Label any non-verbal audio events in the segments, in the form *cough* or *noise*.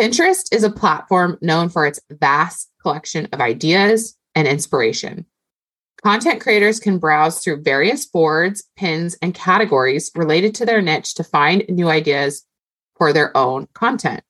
Pinterest is a platform known for its vast collection of ideas and inspiration. Content creators can browse through various boards, pins, and categories related to their niche to find new ideas for their own content.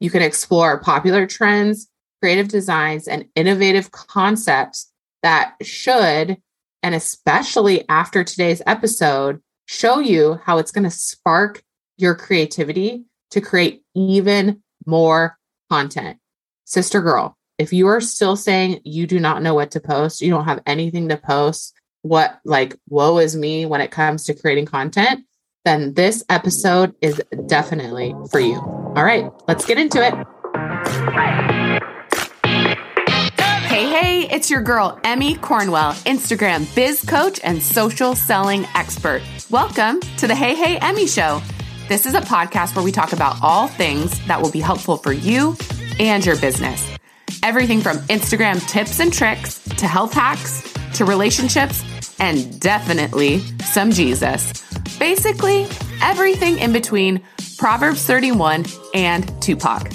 You can explore popular trends, creative designs, and innovative concepts that should, and especially after today's episode, show you how it's going to spark your creativity to create even more content. Sister girl, if you are still saying you do not know what to post, you don't have anything to post, what like woe is me when it comes to creating content, then this episode is definitely for you. All right, let's get into it. Hey, hey, it's your girl, Emmy Cornwell, Instagram biz coach and social selling expert. Welcome to the Hey, Hey, Emmy Show. This is a podcast where we talk about all things that will be helpful for you and your business. Everything from Instagram tips and tricks to health hacks to relationships and definitely some Jesus. Basically, everything in between Proverbs 31 and Tupac.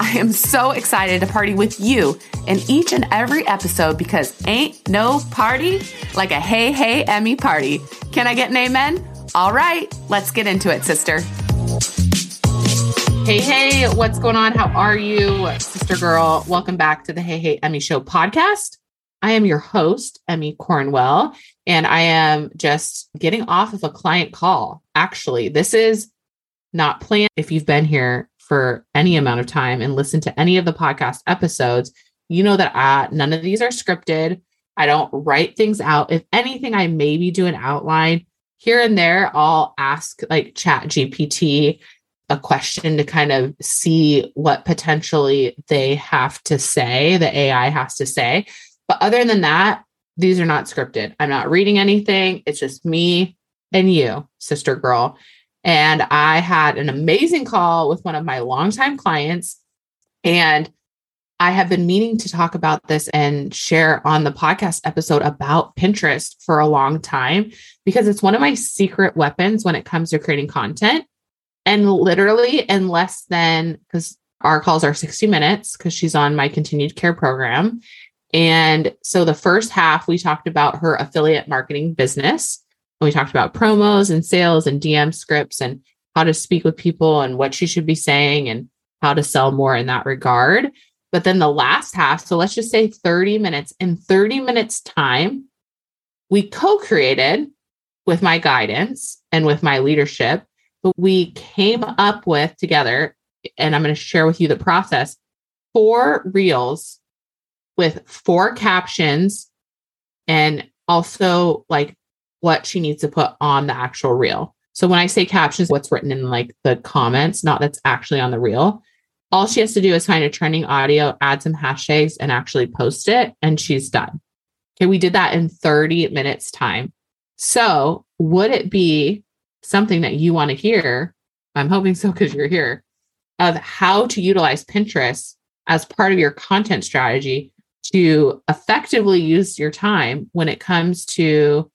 I am so excited to party with you in each and every episode because ain't no party like a Hey Hey Emmy party. Can I get an amen? All right, let's get into it, sister. Hey, hey, what's going on? How are you, sister girl? Welcome back to the Hey, Hey, Emmy Show podcast. I am your host, Emmy Cornwell, and I am just getting off of a client call. Actually, this is not planned. If you've been here for any amount of time and listened to any of the podcast episodes, you know that I, none of these are scripted. I don't write things out. If anything, I maybe do an outline here and there. I'll ask like Chat GPT a question to kind of see what potentially they have to say, the AI has to say. But other than that, these are not scripted. I'm not reading anything. It's just me and you, sister girl. And I had an amazing call with one of my longtime clients. And I have been meaning to talk about this and share on the podcast episode about Pinterest for a long time because it's one of my secret weapons when it comes to creating content. And literally, in less than, because our calls are 60 minutes, because she's on my continued care program. And so the first half, we talked about her affiliate marketing business. And we talked about promos and sales and DM scripts and how to speak with people and what she should be saying and how to sell more in that regard. But then the last half, so let's just say 30 minutes, in 30 minutes' time, we co created with my guidance and with my leadership but we came up with together, and I'm going to share with you the process four reels with four captions and also like what she needs to put on the actual reel. So when I say captions, what's written in like the comments, not that's actually on the reel. All she has to do is find a trending audio, add some hashtags, and actually post it, and she's done. Okay, we did that in 30 minutes time. So would it be something that you want to hear, I'm hoping so because you're here, of how to utilize Pinterest as part of your content strategy to effectively use your time when it comes to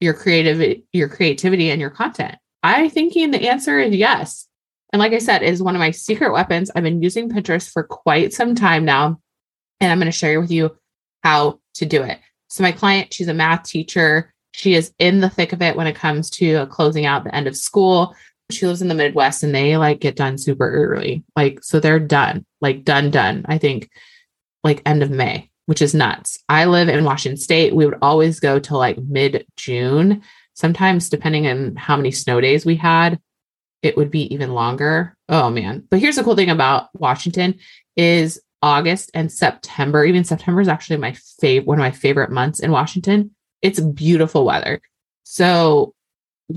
your creative your creativity and your content. I thinking the answer is yes. And like I said, is one of my secret weapons. I've been using Pinterest for quite some time now, and I'm going to share with you how to do it. So my client, she's a math teacher. She is in the thick of it when it comes to closing out the end of school. She lives in the Midwest and they like get done super early. Like, so they're done, like done, done. I think like end of May, which is nuts. I live in Washington State. We would always go to like mid June. Sometimes, depending on how many snow days we had, it would be even longer. Oh man. But here's the cool thing about Washington is August and September. Even September is actually my favorite, one of my favorite months in Washington it's beautiful weather. So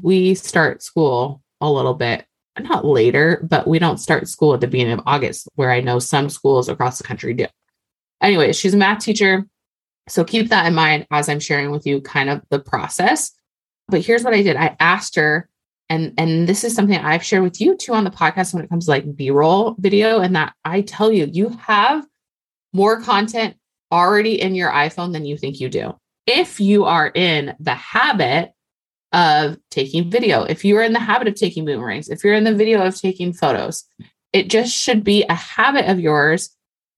we start school a little bit, not later, but we don't start school at the beginning of August, where I know some schools across the country do. Anyway, she's a math teacher. So keep that in mind as I'm sharing with you kind of the process. But here's what I did. I asked her, and and this is something I've shared with you too on the podcast when it comes to like B-roll video, and that I tell you, you have more content already in your iPhone than you think you do if you are in the habit of taking video, if you're in the habit of taking boomerangs, if you're in the video of taking photos, it just should be a habit of yours.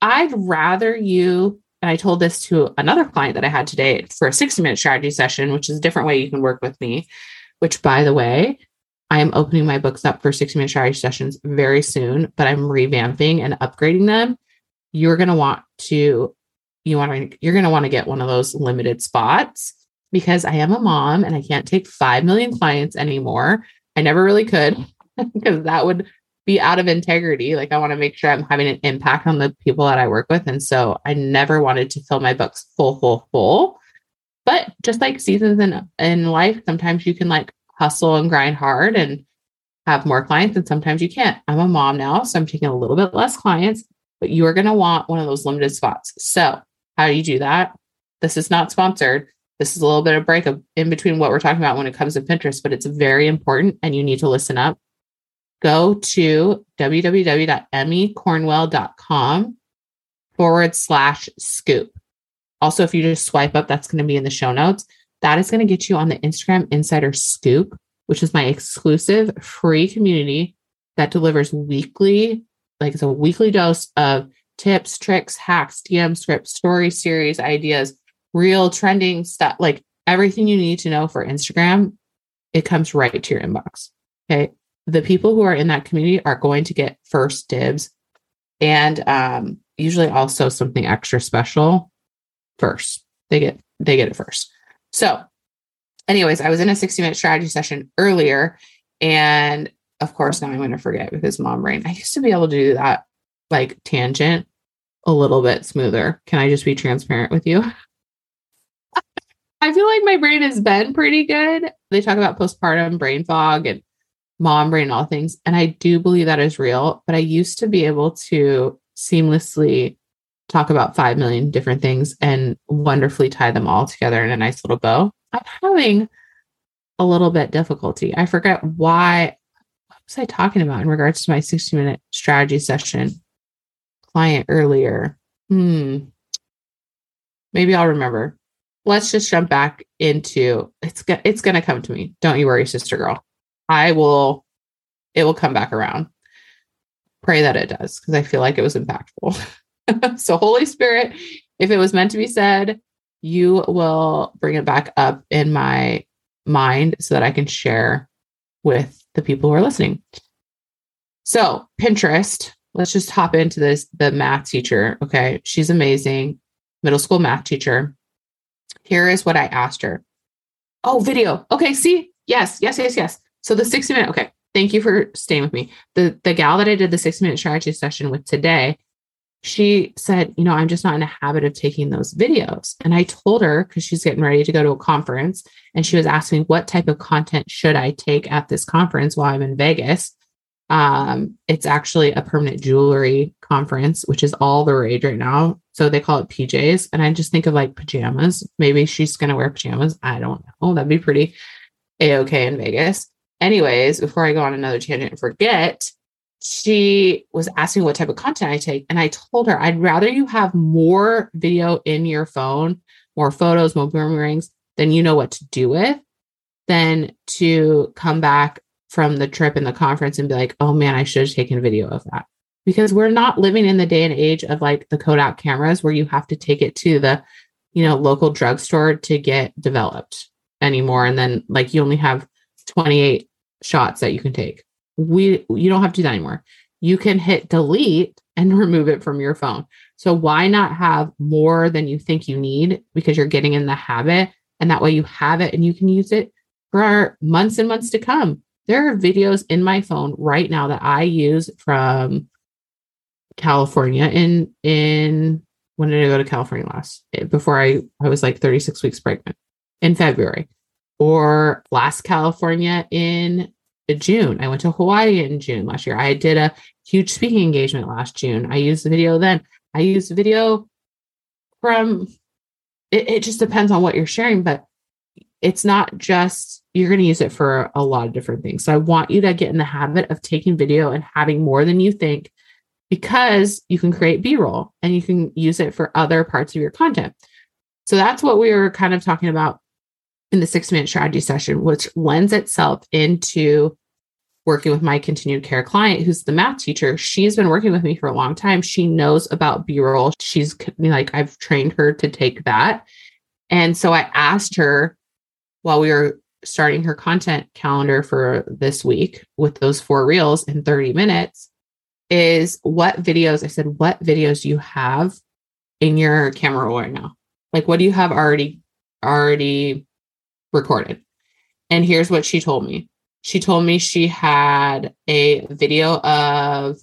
I'd rather you, and I told this to another client that I had today for a 60 minute strategy session, which is a different way you can work with me, which by the way, I am opening my books up for 60 minute strategy sessions very soon, but I'm revamping and upgrading them. You're going to want to, you want to, you're going to want to get one of those limited spots because I am a mom and I can't take 5 million clients anymore. I never really could *laughs* because that would be out of integrity. Like I want to make sure I'm having an impact on the people that I work with. And so I never wanted to fill my books full, full, full. But just like seasons in, in life, sometimes you can like hustle and grind hard and have more clients, and sometimes you can't. I'm a mom now, so I'm taking a little bit less clients, but you are going to want one of those limited spots. So, how do you do that? This is not sponsored. This is a little bit of break in between what we're talking about when it comes to Pinterest, but it's very important and you need to listen up. Go to www.emmycornwell.com forward slash scoop. Also, if you just swipe up, that's going to be in the show notes. That is going to get you on the Instagram Insider Scoop, which is my exclusive free community that delivers weekly, like it's a weekly dose of tips, tricks, hacks, DM scripts, story series, ideas, real trending stuff, like everything you need to know for Instagram. It comes right to your inbox. Okay. The people who are in that community are going to get first dibs and um, usually also something extra special first. They get they get it first. So, anyways, I was in a 60 minute strategy session earlier. And of course, now I'm going to forget because mom brain. I used to be able to do that like tangent a little bit smoother. Can I just be transparent with you? *laughs* I feel like my brain has been pretty good. They talk about postpartum brain fog and mom brain, all things. And I do believe that is real. But I used to be able to seamlessly talk about 5 million different things and wonderfully tie them all together in a nice little bow. I'm having a little bit difficulty. I forget why. What was I talking about in regards to my 60 minute strategy session client earlier? Hmm. Maybe I'll remember. Let's just jump back into it's it's going to come to me. Don't you worry, sister girl. I will it will come back around. Pray that it does because I feel like it was impactful. *laughs* *laughs* so, Holy Spirit, if it was meant to be said, you will bring it back up in my mind so that I can share with the people who are listening. So, Pinterest, let's just hop into this. The math teacher, okay, she's amazing, middle school math teacher. Here is what I asked her. Oh, video. Okay, see? Yes, yes, yes, yes. So the 60 minute, okay. Thank you for staying with me. The the gal that I did the 60 minute strategy session with today, she said, You know, I'm just not in a habit of taking those videos. And I told her because she's getting ready to go to a conference and she was asking, What type of content should I take at this conference while I'm in Vegas? Um, it's actually a permanent jewelry conference, which is all the rage right now. So they call it PJs. And I just think of like pajamas. Maybe she's going to wear pajamas. I don't know. That'd be pretty A OK in Vegas. Anyways, before I go on another tangent and forget, she was asking what type of content I take. And I told her, I'd rather you have more video in your phone, more photos, more boomerangs than you know what to do with, than to come back from the trip and the conference and be like, oh man, I should have taken video of that. Because we're not living in the day and age of like the Kodak cameras where you have to take it to the, you know, local drugstore to get developed anymore. And then like you only have 28 shots that you can take we you don't have to do that anymore. You can hit delete and *laughs* remove it from your phone. So why not have more than you think you need because you're getting in the habit and that way you have it and you can use it for months and months to come. There are videos in my phone right now that I use from California in in when did I go to California last? Eh, before I I was like 36 weeks pregnant in February or last California in June. I went to Hawaii in June last year. I did a huge speaking engagement last June. I used the video then. I used the video from it, it just depends on what you're sharing, but it's not just you're going to use it for a lot of different things. So I want you to get in the habit of taking video and having more than you think because you can create B-roll and you can use it for other parts of your content. So that's what we were kind of talking about in the six minute strategy session, which lends itself into working with my continued care client who's the math teacher she's been working with me for a long time. She knows about b-roll. She's like i've trained her to take that. And so i asked her while we were starting her content calendar for this week with those four reels in 30 minutes is what videos i said what videos do you have in your camera roll right now? Like what do you have already already recorded? And here's what she told me she told me she had a video of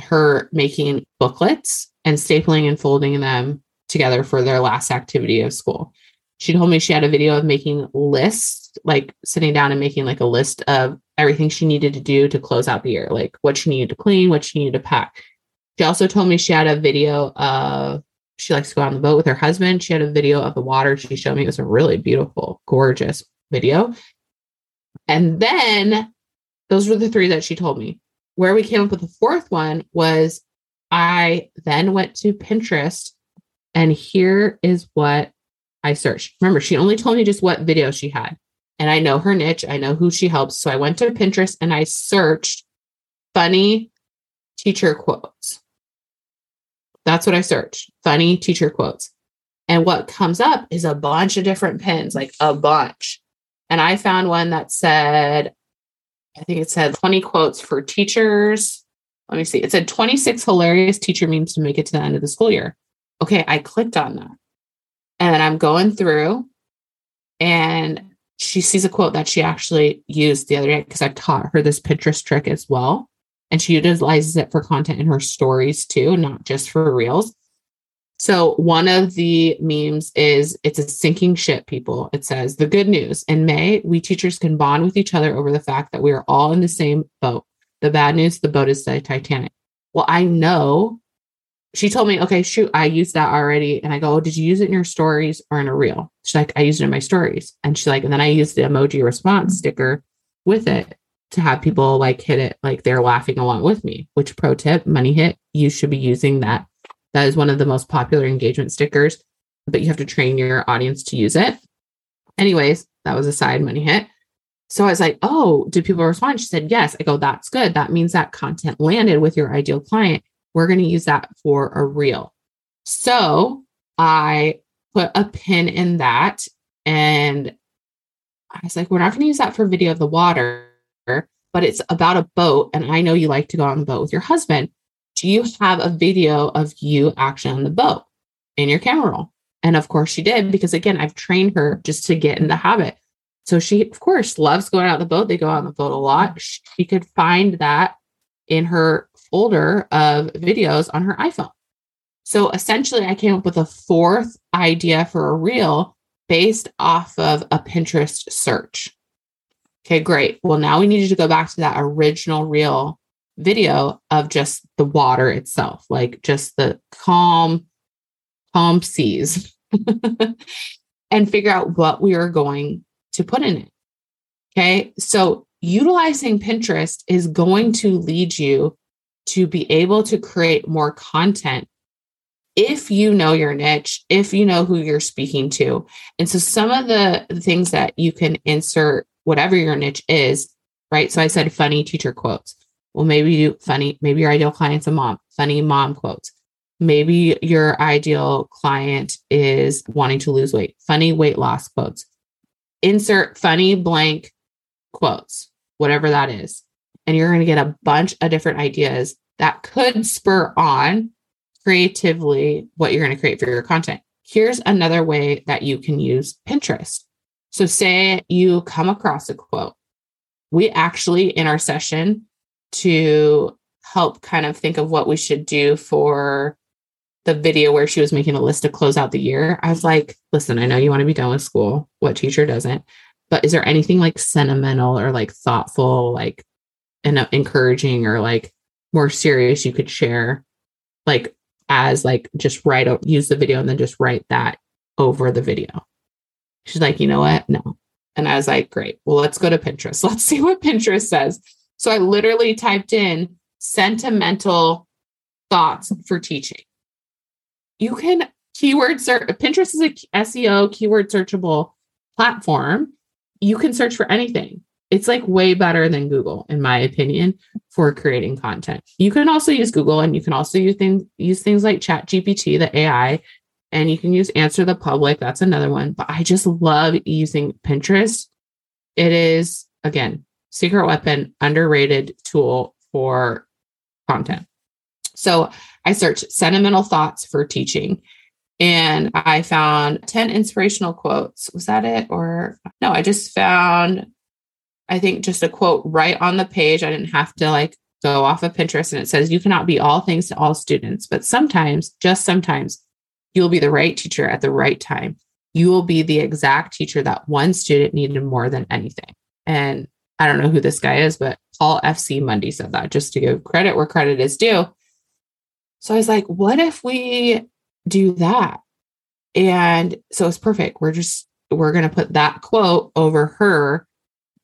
her making booklets and stapling and folding them together for their last activity of school. She told me she had a video of making lists, like sitting down and making like a list of everything she needed to do to close out the year, like what she needed to clean, what she needed to pack. She also told me she had a video of she likes to go on the boat with her husband. She had a video of the water she showed me. It was a really beautiful, gorgeous video. And then those were the three that she told me. Where we came up with the fourth one was I then went to Pinterest and here is what I searched. Remember, she only told me just what video she had. And I know her niche, I know who she helps. So I went to Pinterest and I searched funny teacher quotes. That's what I searched funny teacher quotes. And what comes up is a bunch of different pins, like a bunch. And I found one that said, I think it said 20 quotes for teachers. Let me see. It said 26 hilarious teacher memes to make it to the end of the school year. Okay, I clicked on that. And I'm going through and she sees a quote that she actually used the other day because I taught her this Pinterest trick as well. And she utilizes it for content in her stories too, not just for reels. So one of the memes is it's a sinking ship, people. It says the good news in May, we teachers can bond with each other over the fact that we are all in the same boat. The bad news, the boat is the Titanic. Well, I know she told me, okay, shoot, I used that already. And I go, oh, did you use it in your stories or in a reel? She's like, I used it in my stories. And she's like, and then I used the emoji response mm-hmm. sticker with it to have people like hit it like they're laughing along with me, which pro tip, money hit, you should be using that that is one of the most popular engagement stickers, but you have to train your audience to use it. Anyways, that was a side money hit. So I was like, oh, did people respond? She said, yes. I go, that's good. That means that content landed with your ideal client. We're going to use that for a reel. So I put a pin in that and I was like, we're not going to use that for video of the water, but it's about a boat. And I know you like to go on the boat with your husband do you have a video of you actually on the boat in your camera roll? And of course she did, because again, I've trained her just to get in the habit. So she, of course, loves going out the boat. They go out on the boat a lot. She could find that in her folder of videos on her iPhone. So essentially, I came up with a fourth idea for a reel based off of a Pinterest search. Okay, great. Well, now we need you to go back to that original reel video of just the water itself, like just the calm, calm seas, *laughs* and figure out what we are going to put in it. Okay. So utilizing Pinterest is going to lead you to be able to create more content if you know your niche, if you know who you're speaking to. And so some of the things that you can insert, whatever your niche is, right? So I said funny teacher quotes. Well, maybe you funny, maybe your ideal client's a mom, funny mom quotes. Maybe your ideal client is wanting to lose weight, funny weight loss quotes. Insert funny blank quotes, whatever that is. And you're going to get a bunch of different ideas that could spur on creatively what you're going to create for your content. Here's another way that you can use Pinterest. So, say you come across a quote. We actually, in our session, to help kind of think of what we should do for the video where she was making a list to close out the year. I was like, listen, I know you want to be done with school. What teacher doesn't? But is there anything like sentimental or like thoughtful, like and uh, encouraging or like more serious you could share? Like as like just write out, use the video and then just write that over the video. She's like, you know what? No. And I was like, great. Well, let's go to Pinterest. *laughs* Let's see what Pinterest says. So I literally typed in sentimental thoughts for teaching. You can keyword search, Pinterest is a SEO keyword searchable platform. You can search for anything. it's like way better than Google, in my opinion, for creating content. You can also use Google and you can also use things use things like Chat GPT, the AI, and you can use Answer the Public. That's another one. But I just love using Pinterest. It is again secret weapon, underrated tool for content. So I searched sentimental thoughts for teaching and I found 10 inspirational quotes. Was that it? Or no, I just found I think just a quote right on the page. I didn't have to like go off of Pinterest and it says, You cannot be all things to all students, but sometimes, just sometimes, you'll be the right teacher at the right time. You will be the exact teacher that one student needed more than anything. And I don't know who this guy is, but Paul FC Mundy said that just to give credit where credit is due. So I was like, what if we do that? And so it's perfect. We're just, we're going to put that quote over her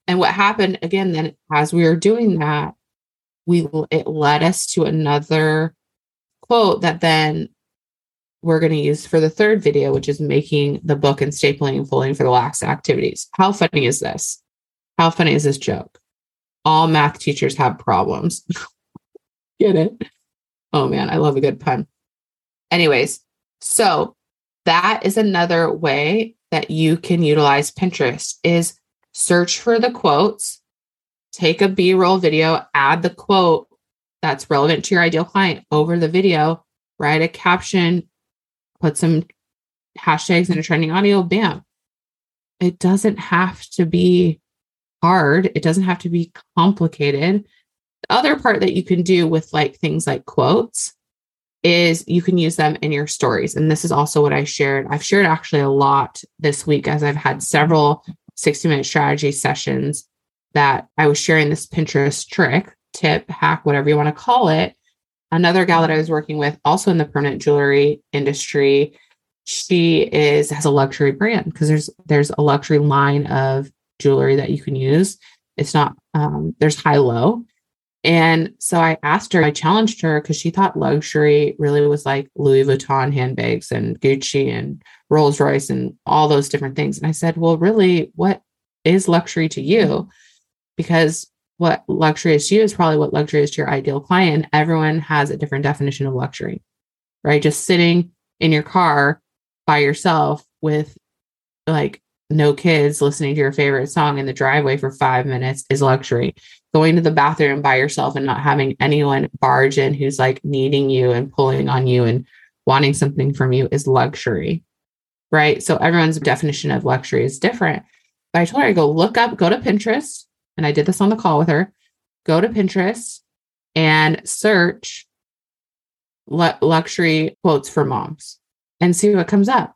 and what happened again then as we were doing that, we it led us to another quote that then we're going to use for the third video, which is making the book and stapling and folding for the last activities. How funny is this? How funny is this joke? All math teachers have problems. *laughs* Get it? Oh man, I love a good pun. Anyways, so that is another way that you can utilize Pinterest is search for the quotes, take a B roll video, add the quote that's relevant to your ideal client over the video, write a caption, put some hashtags in a trending audio, bam. It doesn't have to be hard, it doesn't have to be complicated. The other part that you can do with like things like quotes is you can use them in your stories. And this is also what I shared. I've shared actually a lot this week as I've had several 60 minute strategy sessions that I was sharing this Pinterest trick, tip, hack, whatever you want to call it. Another gal that I was working with, also in the permanent jewelry industry, she is has a luxury brand because there's there's a luxury line of jewelry that you can use. It's not um, there's high low. And so I asked her, I challenged her because she thought luxury really was like Louis Vuitton handbags and Gucci and Rolls Royce and all those different things. And I said, well, really, what is luxury to you? Because what luxury is to you is probably what luxury is to your ideal client. Everyone has a different definition of luxury, right? Just sitting in your car by yourself with like no kids listening to your favorite song in the driveway for five minutes is luxury. Going to the bathroom by yourself and not having anyone barge in who's like needing you and pulling on you and wanting something from you is luxury right? So everyone's definition of luxury is different. But I told her, I go look up, go to Pinterest, and I did this on the call with her. Go to Pinterest and search luxury quotes for moms and see what comes up.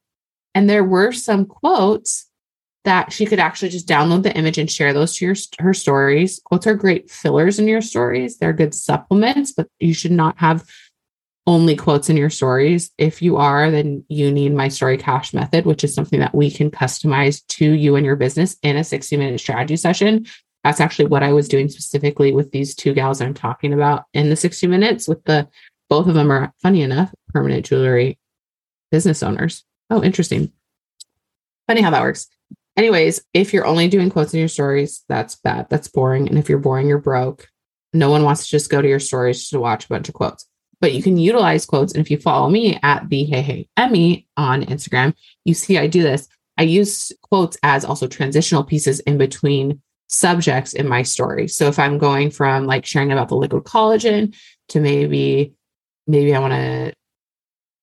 And there were some quotes that she could actually just download the image and share those to your her stories. Quotes are great fillers in your stories. They're good supplements, but you should not have only quotes in your stories. If you are, then you need my story cash method, which is something that we can customize to you and your business in a 60 minute strategy session. That's actually what I was doing specifically with these two gals I'm talking about in the 60 minutes with the both of them are funny enough, permanent jewelry business owners. Oh, interesting. Funny how that works. Anyways, if you're only doing quotes in your stories, that's bad. That's boring. And if you're boring, you're broke. No one wants to just go to your stories to watch a bunch of quotes but you can utilize quotes. And if you follow me at the Hey Hey Emmy on Instagram, you see I do this. I use quotes as also transitional pieces in between subjects in my story. So if I'm going from like sharing about the liquid collagen to maybe, maybe I want to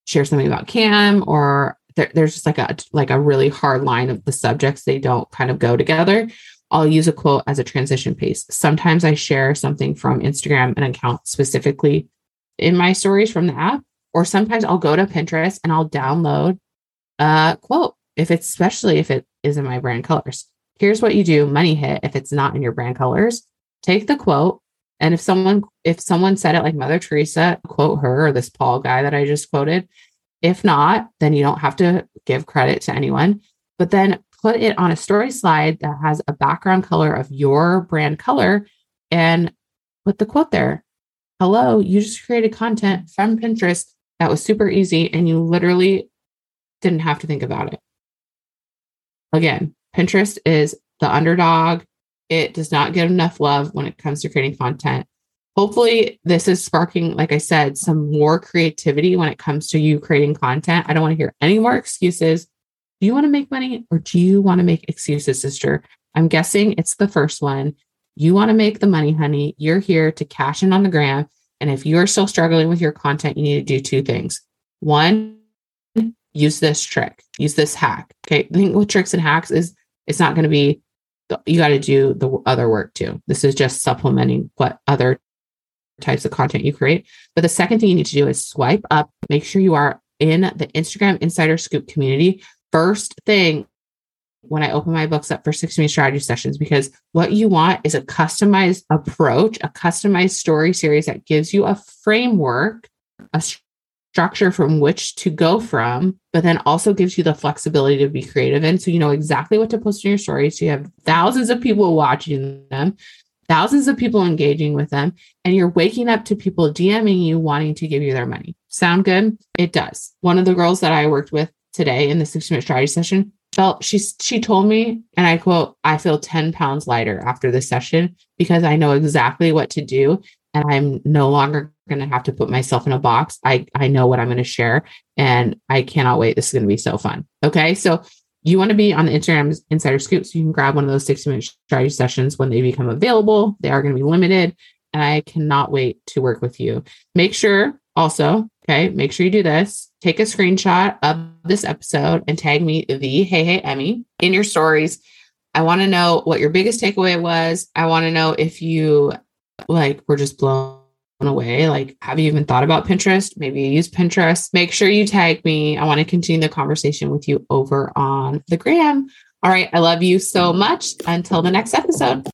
share something about CAM or there, there's just like a like a really hard line of the subjects they don't kind of go together i'll use a quote as a transition piece sometimes i share something from instagram an account specifically in my stories from the app, or sometimes I'll go to Pinterest and I'll download a quote if it's especially if it is in my brand colors. Here's what you do, money hit if it's not in your brand colors. Take the quote and if someone if someone said it like Mother Teresa, quote her or this Paul guy that I just quoted. If not, then you don't have to give credit to anyone, but then put it on a story slide that has a background color of your brand color and put the quote there hello, you just created content from Pinterest that was super easy and you literally didn't have to think about it. Again, Pinterest is the underdog. it does not get enough love when it comes to creating content. Hopefully, this is sparking, like I said, some more creativity when it comes to you creating content. I don't want to hear any more excuses. Do you want to make money or do you want to make excuses, sister? I'm guessing it's the first one. You want to make the money, honey. You're here to cash in on the gram. And if you're still struggling with your content, you need to do two things. One, use this trick, use this hack. Okay. The thing with tricks and hacks is it's not going to be, you got to do the other work too. This is just supplementing what other types of content you create. But the second thing you need to do is swipe up, make sure you are in the Instagram Insider Scoop community. First thing when I open my books up for 60 minute strategy sessions, because what you want is a customized approach, a customized story series that gives you a framework, a structure from which to go from, but then also gives you the flexibility to be creative in. So you know exactly what to post in your stories. So you have thousands of people watching them thousands of people engaging with them, and you're waking up to people DMing you wanting to give you their money. Sound good? It does. One of the girls that I worked with today in the 60 minute strategy session felt she she told me and i quote i feel 10 pounds lighter after this session because i know exactly what to do and i'm no longer going to have to put myself in a box i i know what i'm going to share and i cannot wait this is going to be so fun okay so you want to be on the Instagram Insider Scoop so you can grab one of those 60 minute strategy sessions when they become available. They are going to be limited. And I cannot wait to work with you. Make sure also, okay, make sure you do this. Take a screenshot of this episode and tag me the Hey Hey Emmy in your stories. I want to know what your biggest takeaway was. I want to know if you like were just blown away. Like, have you even thought about Pinterest? Maybe you use Pinterest. Make sure you tag me. I want to continue the conversation with you over on the gram. All right. I love you so much. Until the next episode.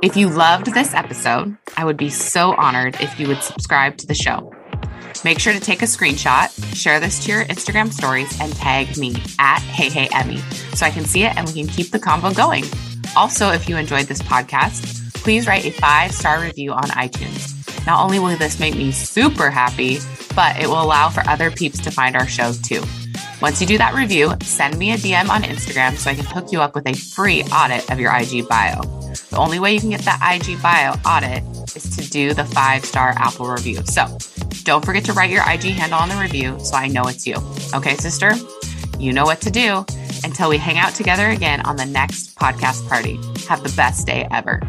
If you loved this episode, I would be so honored if you would subscribe to the show. Make sure to take a screenshot, share this to your Instagram stories, and tag me at Hey Hey Emmy so I can see it and we can keep the combo going. Also, if you enjoyed this podcast, please write a five star review on iTunes. Not only will this make me super happy, but it will allow for other peeps to find our show too. Once you do that review, send me a DM on Instagram so I can hook you up with a free audit of your IG bio. The only way you can get that IG bio audit is to do the five star Apple review. So don't forget to write your IG handle on the review so I know it's you. Okay, sister? You know what to do. Until we hang out together again on the next podcast party. Have the best day ever.